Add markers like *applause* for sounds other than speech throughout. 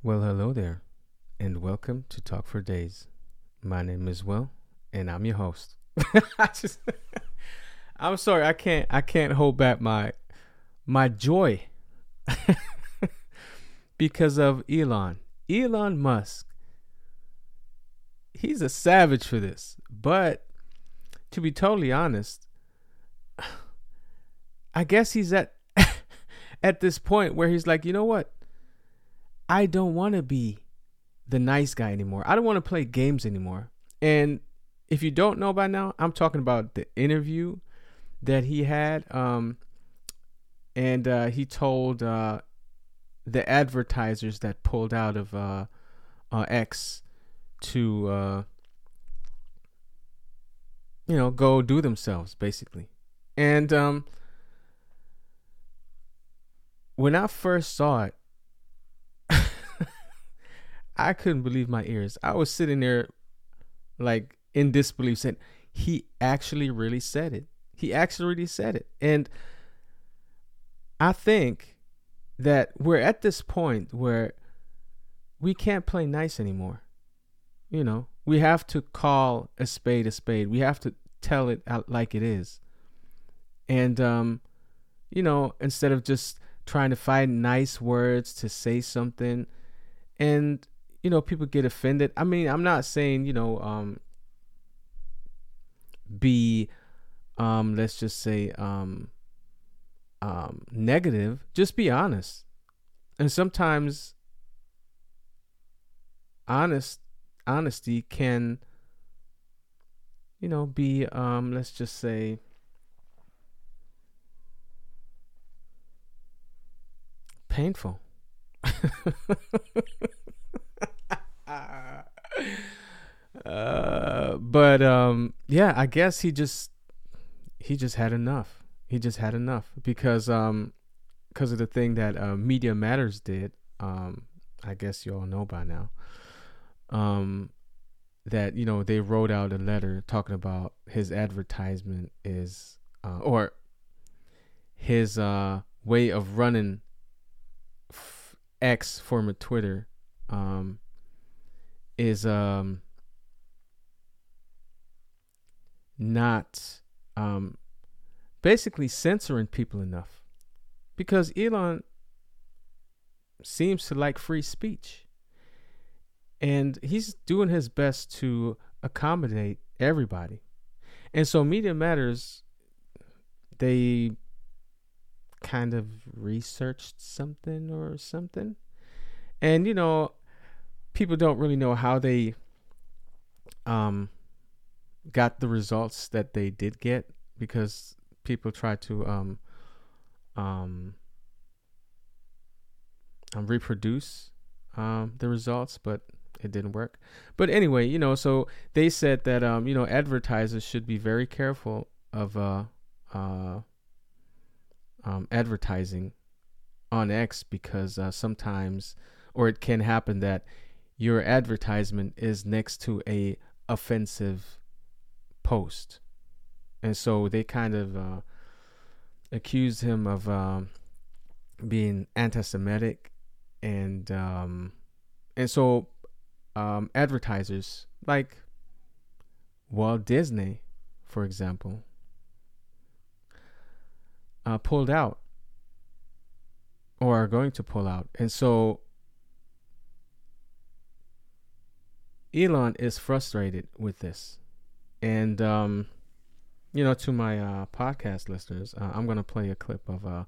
Well, hello there, and welcome to Talk for Days. My name is Will, and I'm your host. *laughs* I just, *laughs* I'm sorry, I can't, I can't hold back my, my joy *laughs* because of Elon, Elon Musk. He's a savage for this, but to be totally honest, *sighs* I guess he's at at this point where he's like, you know what? I don't want to be the nice guy anymore. I don't want to play games anymore. And if you don't know by now, I'm talking about the interview that he had. Um, and uh, he told uh, the advertisers that pulled out of uh, uh X to, uh, you know, go do themselves, basically. And um, when I first saw it, I couldn't believe my ears. I was sitting there like in disbelief saying, he actually really said it. He actually really said it. And I think that we're at this point where we can't play nice anymore. You know, we have to call a spade a spade. We have to tell it like it is. And um, you know, instead of just trying to find nice words to say something and you know people get offended. I mean i'm not saying you know um be um let's just say um um negative. Just be honest. And sometimes honest honesty can you know be um let's just say painful *laughs* uh, but um, yeah, I guess he just he just had enough. He just had enough because um, because of the thing that uh, Media Matters did. Um, I guess you all know by now. Um, that you know they wrote out a letter talking about his advertisement is uh, or his uh way of running X former Twitter um is um not um basically censoring people enough. Because Elon seems to like free speech. And he's doing his best to accommodate everybody. And so media matters they kind of researched something or something. And you know people don't really know how they um got the results that they did get because people try to um um, um reproduce um the results but it didn't work. But anyway you know so they said that um you know advertisers should be very careful of uh uh um advertising on X because uh, sometimes or it can happen that your advertisement is next to a offensive post. And so they kind of uh, accused him of um, being anti-semitic and um, and so um, advertisers like Walt Disney for example uh, pulled out or are going to pull out. And so Elon is frustrated with this, and um, you know, to my uh, podcast listeners, uh, I'm gonna play a clip of uh,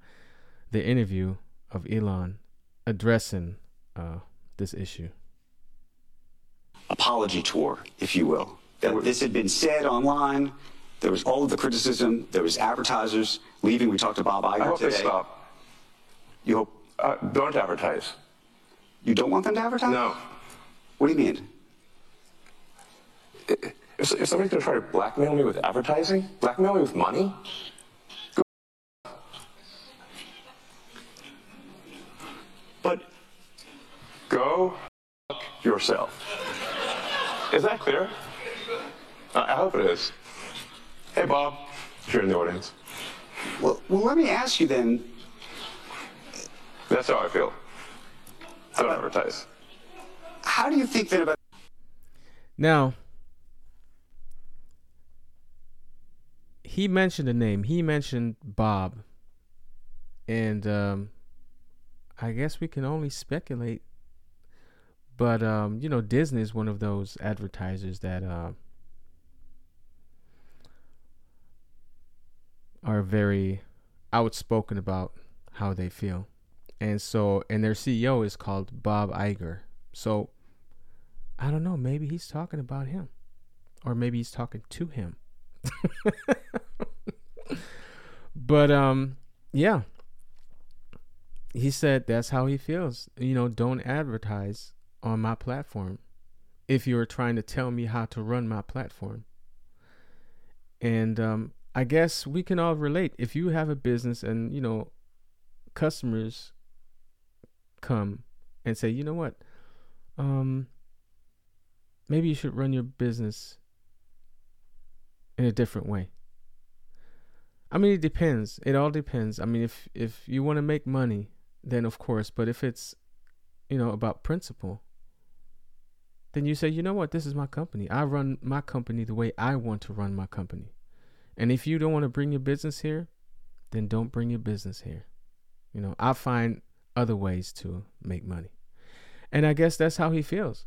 the interview of Elon addressing uh, this issue. Apology tour, if you will. That this had been said online. There was all of the criticism. There was advertisers leaving. We talked to Bob Iger I hope today. they stop. You hope Uh, don't advertise. you don't want them to advertise? No. What do you mean? If, if somebody's going to try to blackmail me with advertising, blackmail me with money, go. But Go fuck yourself. Is that clear? I hope it is. Hey, Bob, if you're in the audience. well, well, let me ask you then. That's how I feel. Don't advertise. how do you think that about? Now, he mentioned a name. He mentioned Bob, and um, I guess we can only speculate. But um, you know, Disney is one of those advertisers that uh, are very outspoken about how they feel. And so, and their CEO is called Bob Iger. So, I don't know. Maybe he's talking about him, or maybe he's talking to him. *laughs* but um, yeah. He said that's how he feels. You know, don't advertise on my platform if you're trying to tell me how to run my platform. And um, I guess we can all relate. If you have a business and, you know, customers come and say, you know what, um, maybe you should run your business in a different way. I mean, it depends. It all depends. I mean, if if you want to make money, then of course. But if it's, you know, about principle, then you say, you know what, this is my company. I run my company the way I want to run my company. And if you don't want to bring your business here, then don't bring your business here. You know, I find other ways to make money. And I guess that's how he feels.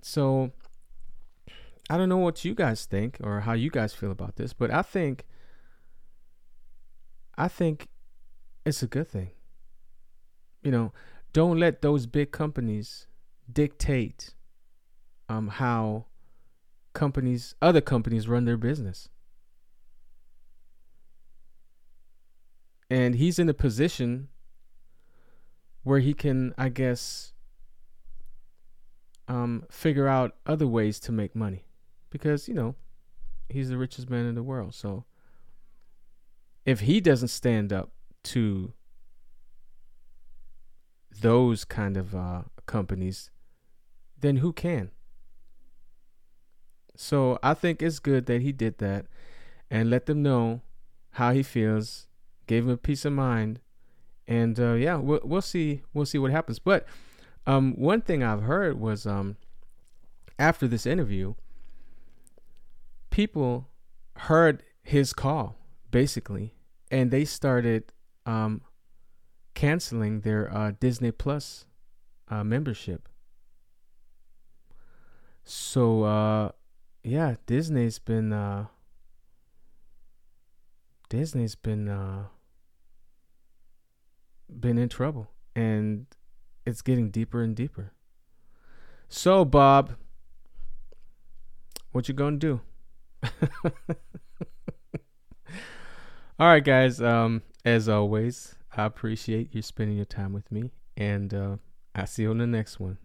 So I don't know what you guys think or how you guys feel about this, but I think I think it's a good thing. You know, don't let those big companies dictate um how companies, other companies run their business. And he's in a position where he can, I guess, um, figure out other ways to make money because, you know, he's the richest man in the world. So if he doesn't stand up to those kind of uh, companies, then who can? So I think it's good that he did that and let them know how he feels, gave him a peace of mind, and uh, yeah, we'll we'll see we'll see what happens. But um, one thing I've heard was um, after this interview, people heard his call basically, and they started um, canceling their uh, Disney Plus uh, membership. So uh, yeah, Disney's been uh Disney's been uh been in trouble and it's getting deeper and deeper. So, Bob, what you to do? All right, guys, um as always, I appreciate you spending your time with me and uh I'll see you on the next one.